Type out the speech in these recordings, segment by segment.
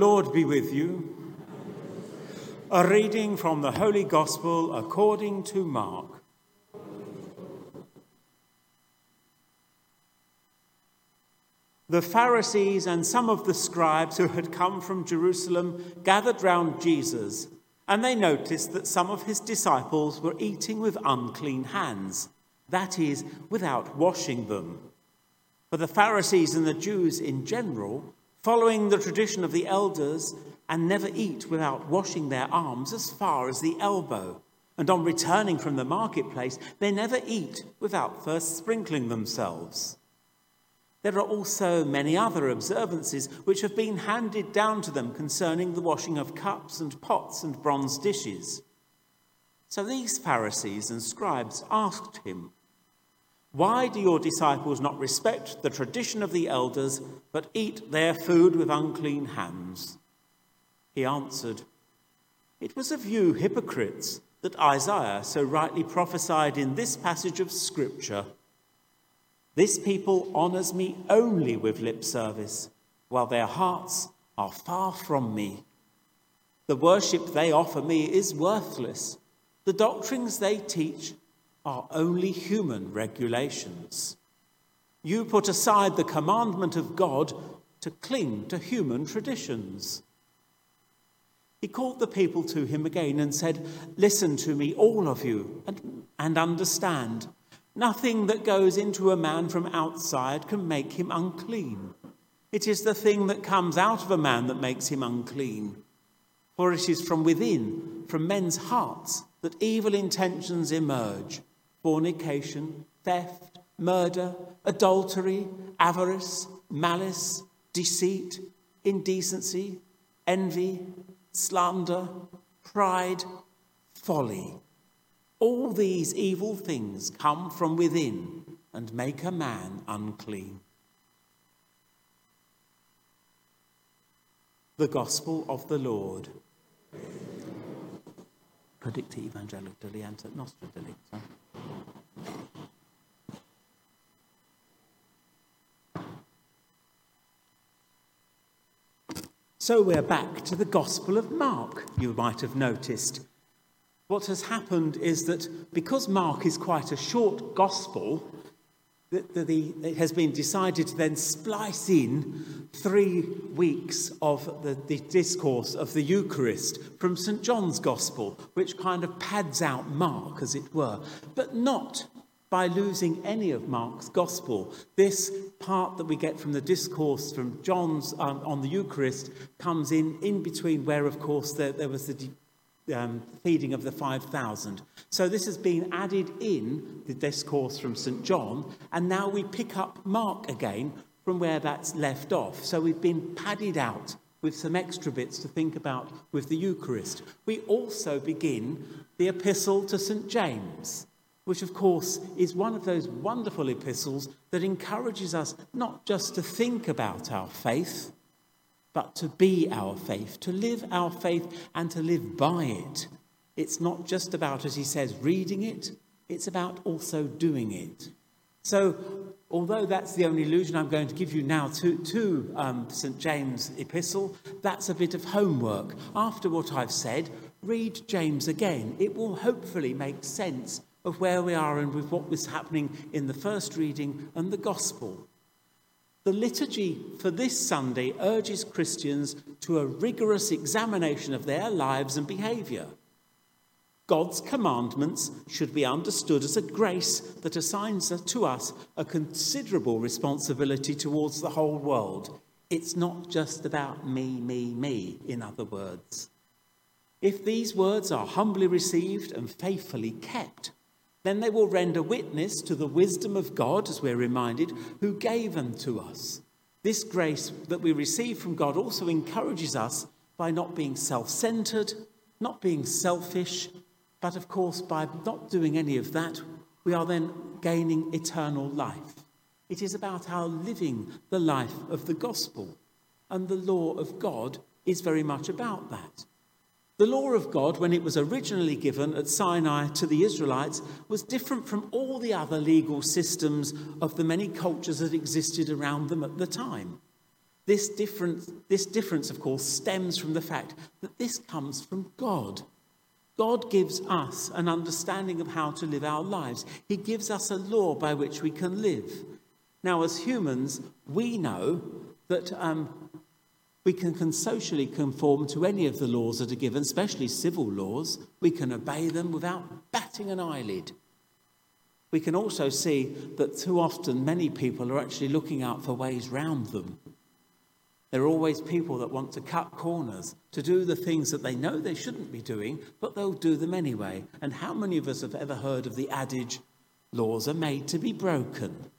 Lord be with you. A reading from the Holy Gospel according to Mark. The Pharisees and some of the scribes who had come from Jerusalem gathered round Jesus, and they noticed that some of his disciples were eating with unclean hands, that is, without washing them. For the Pharisees and the Jews in general, following the tradition of the elders, and never eat without washing their arms as far as the elbow. And on returning from the marketplace, they never eat without first sprinkling themselves. There are also many other observances which have been handed down to them concerning the washing of cups and pots and bronze dishes. So these Pharisees and scribes asked him, Why do your disciples not respect the tradition of the elders, but eat their food with unclean hands? He answered, It was of you, hypocrites, that Isaiah so rightly prophesied in this passage of Scripture. This people honors me only with lip service, while their hearts are far from me. The worship they offer me is worthless. The doctrines they teach are only human regulations. You put aside the commandment of God to cling to human traditions. He called the people to him again and said, Listen to me, all of you, and, and understand. Nothing that goes into a man from outside can make him unclean. It is the thing that comes out of a man that makes him unclean. For it is from within, from men's hearts, that evil intentions emerge fornication, theft, murder, adultery, avarice, malice, deceit, indecency, envy, slander, pride, folly. All these evil things come from within and make a man unclean. The Gospel of the Lord. Predicti evangelic delienta nostra delicta. So we're back to the Gospel of Mark, you might have noticed. What has happened is that because Mark is quite a short Gospel, that the, it has been decided to then splice in three weeks of the, the discourse of the Eucharist from St. John's Gospel, which kind of pads out Mark, as it were, but not by losing any of Mark's gospel. This part that we get from the discourse from John's um, on the Eucharist comes in in between where, of course, there, there was the um, feeding of the 5,000. So this has been added in the discourse from St. John, and now we pick up Mark again from where that's left off. So we've been padded out with some extra bits to think about with the Eucharist. We also begin the epistle to St. James which of course is one of those wonderful epistles that encourages us not just to think about our faith, but to be our faith, to live our faith and to live by it. It's not just about, as he says, reading it, it's about also doing it. So, although that's the only allusion I'm going to give you now to, to um, St. James' epistle, that's a bit of homework. After what I've said, read James again. It will hopefully make sense of where we are and with what was happening in the first reading and the gospel. The liturgy for this Sunday urges Christians to a rigorous examination of their lives and behaviour. God's commandments should be understood as a grace that assigns to us a considerable responsibility towards the whole world. It's not just about me, me, me, in other words. If these words are humbly received and faithfully kept, then they will render witness to the wisdom of God, as we're reminded, who gave them to us. This grace that we receive from God also encourages us by not being self centered, not being selfish, But of course, by not doing any of that, we are then gaining eternal life. It is about our living the life of the gospel. And the law of God is very much about that. The law of God, when it was originally given at Sinai to the Israelites, was different from all the other legal systems of the many cultures that existed around them at the time. This difference, this difference, of course, stems from the fact that this comes from God. God gives us an understanding of how to live our lives. He gives us a law by which we can live. Now, as humans, we know that um, we can, socially conform to any of the laws that are given, especially civil laws. We can obey them without batting an eyelid. We can also see that too often many people are actually looking out for ways round them. There are always people that want to cut corners, to do the things that they know they shouldn't be doing, but they'll do them anyway. And how many of us have ever heard of the adage, laws are made to be broken?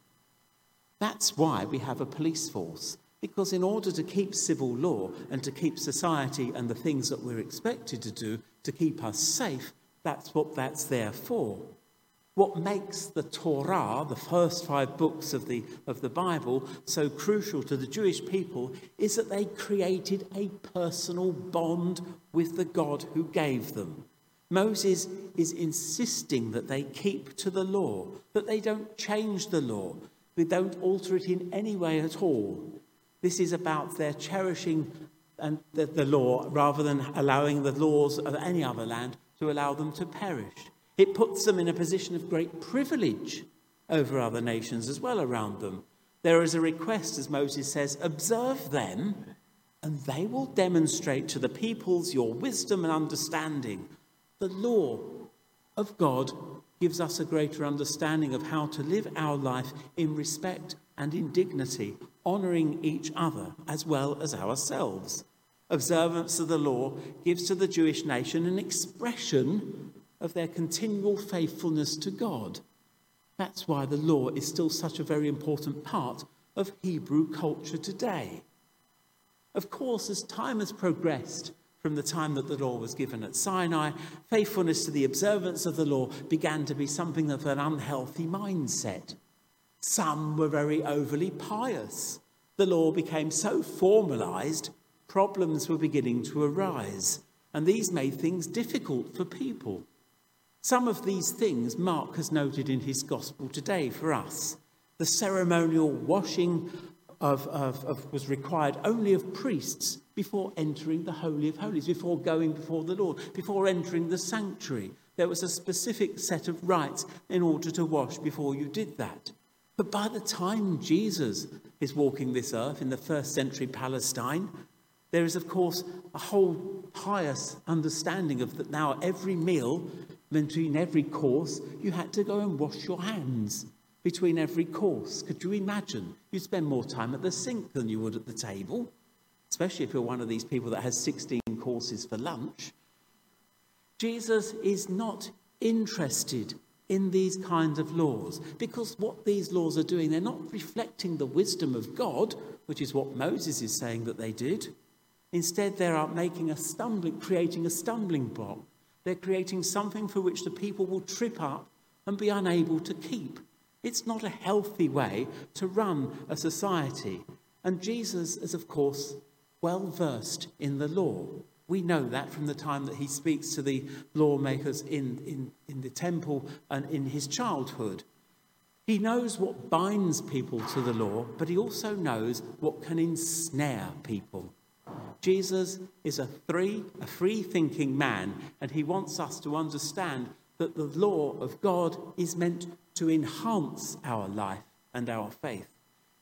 That's why we have a police force. Because in order to keep civil law and to keep society and the things that we're expected to do to keep us safe, that's what that's there for. What makes the Torah, the first five books of the, of the Bible, so crucial to the Jewish people is that they created a personal bond with the God who gave them. Moses is insisting that they keep to the law, that they don't change the law, they don't alter it in any way at all. This is about their cherishing and the, the law rather than allowing the laws of any other land to allow them to perish. It puts them in a position of great privilege over other nations as well around them. There is a request, as Moses says, observe them, and they will demonstrate to the peoples your wisdom and understanding. The law of God gives us a greater understanding of how to live our life in respect and in dignity, honouring each other as well as ourselves. Observance of the law gives to the Jewish nation an expression of their continual faithfulness to God. That's why the law is still such a very important part of Hebrew culture today. Of course, as time has progressed from the time that the law was given at Sinai, faithfulness to the observance of the law began to be something of an unhealthy mindset. Some were very overly pious. The law became so formalized, problems were beginning to arise, and these made things difficult for people. Some of these things Mark has noted in his gospel today for us. The ceremonial washing of, of, of, was required only of priests before entering the Holy of Holies, before going before the Lord, before entering the sanctuary. There was a specific set of rites in order to wash before you did that. But by the time Jesus is walking this earth in the first century Palestine, there is, of course, a whole pious understanding of that now every meal, between every course, you had to go and wash your hands between every course. Could you imagine? You'd spend more time at the sink than you would at the table, especially if you're one of these people that has 16 courses for lunch. Jesus is not interested in these kinds of laws. Because what these laws are doing, they're not reflecting the wisdom of God, which is what Moses is saying that they did. Instead, they are making a stumbling, creating a stumbling block. They're creating something for which the people will trip up and be unable to keep. It's not a healthy way to run a society. And Jesus is, of course, well versed in the law. We know that from the time that he speaks to the lawmakers in, in, in the temple and in his childhood. He knows what binds people to the law, but he also knows what can ensnare people. Jesus is a free, a free thinking man, and he wants us to understand that the law of God is meant to enhance our life and our faith.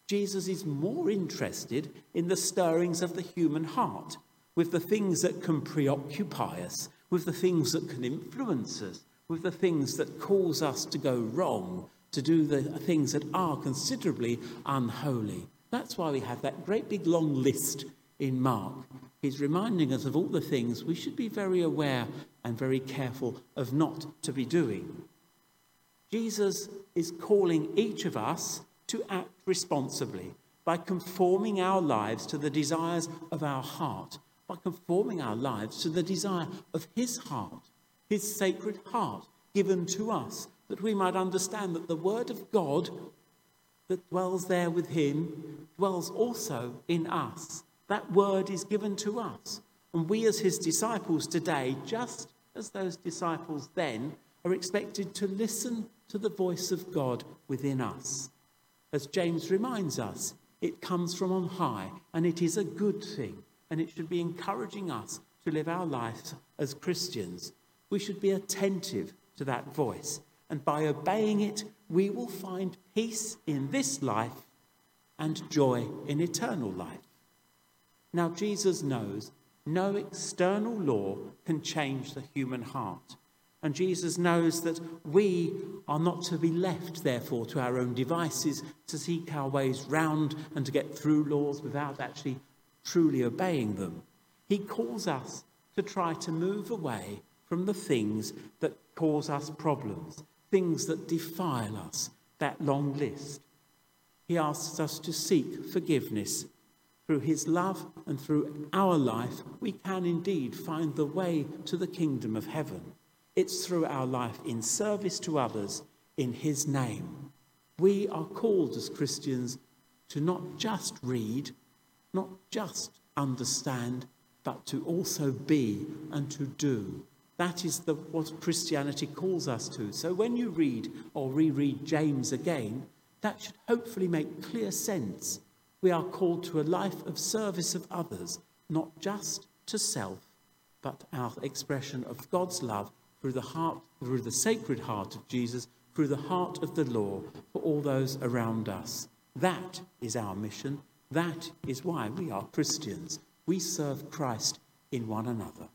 Jesus is more interested in the stirrings of the human heart with the things that can preoccupy us, with the things that can influence us, with the things that cause us to go wrong, to do the things that are considerably unholy. That's why we have that great big long list in Mark. He's reminding us of all the things we should be very aware and very careful of not to be doing. Jesus is calling each of us to act responsibly by conforming our lives to the desires of our heart by conforming our lives to the desire of his heart. his sacred heart given to us, that we might understand that the word of God that dwells there with him dwells also in us. That word is given to us. And we, as his disciples today, just as those disciples then, are expected to listen to the voice of God within us. As James reminds us, it comes from on high and it is a good thing, and it should be encouraging us to live our lives as Christians. We should be attentive to that voice, and by obeying it, we will find peace in this life and joy in eternal life. Now, Jesus knows no external law can change the human heart. And Jesus knows that we are not to be left, therefore, to our own devices to seek our ways round and to get through laws without actually truly obeying them. He calls us to try to move away from the things that cause us problems, things that defile us, that long list. He asks us to seek forgiveness. Through his love and through our life, we can indeed find the way to the kingdom of heaven. It's through our life in service to others in His name. We are called as Christians to not just read, not just understand, but to also be and to do. That is the, what Christianity calls us to. So when you read or reread James again, that should hopefully make clear sense. We are called to a life of service of others, not just to self, but our expression of God's love through the heart, through the sacred heart of Jesus, through the heart of the law for all those around us. That is our mission. That is why we are Christians. We serve Christ in one another.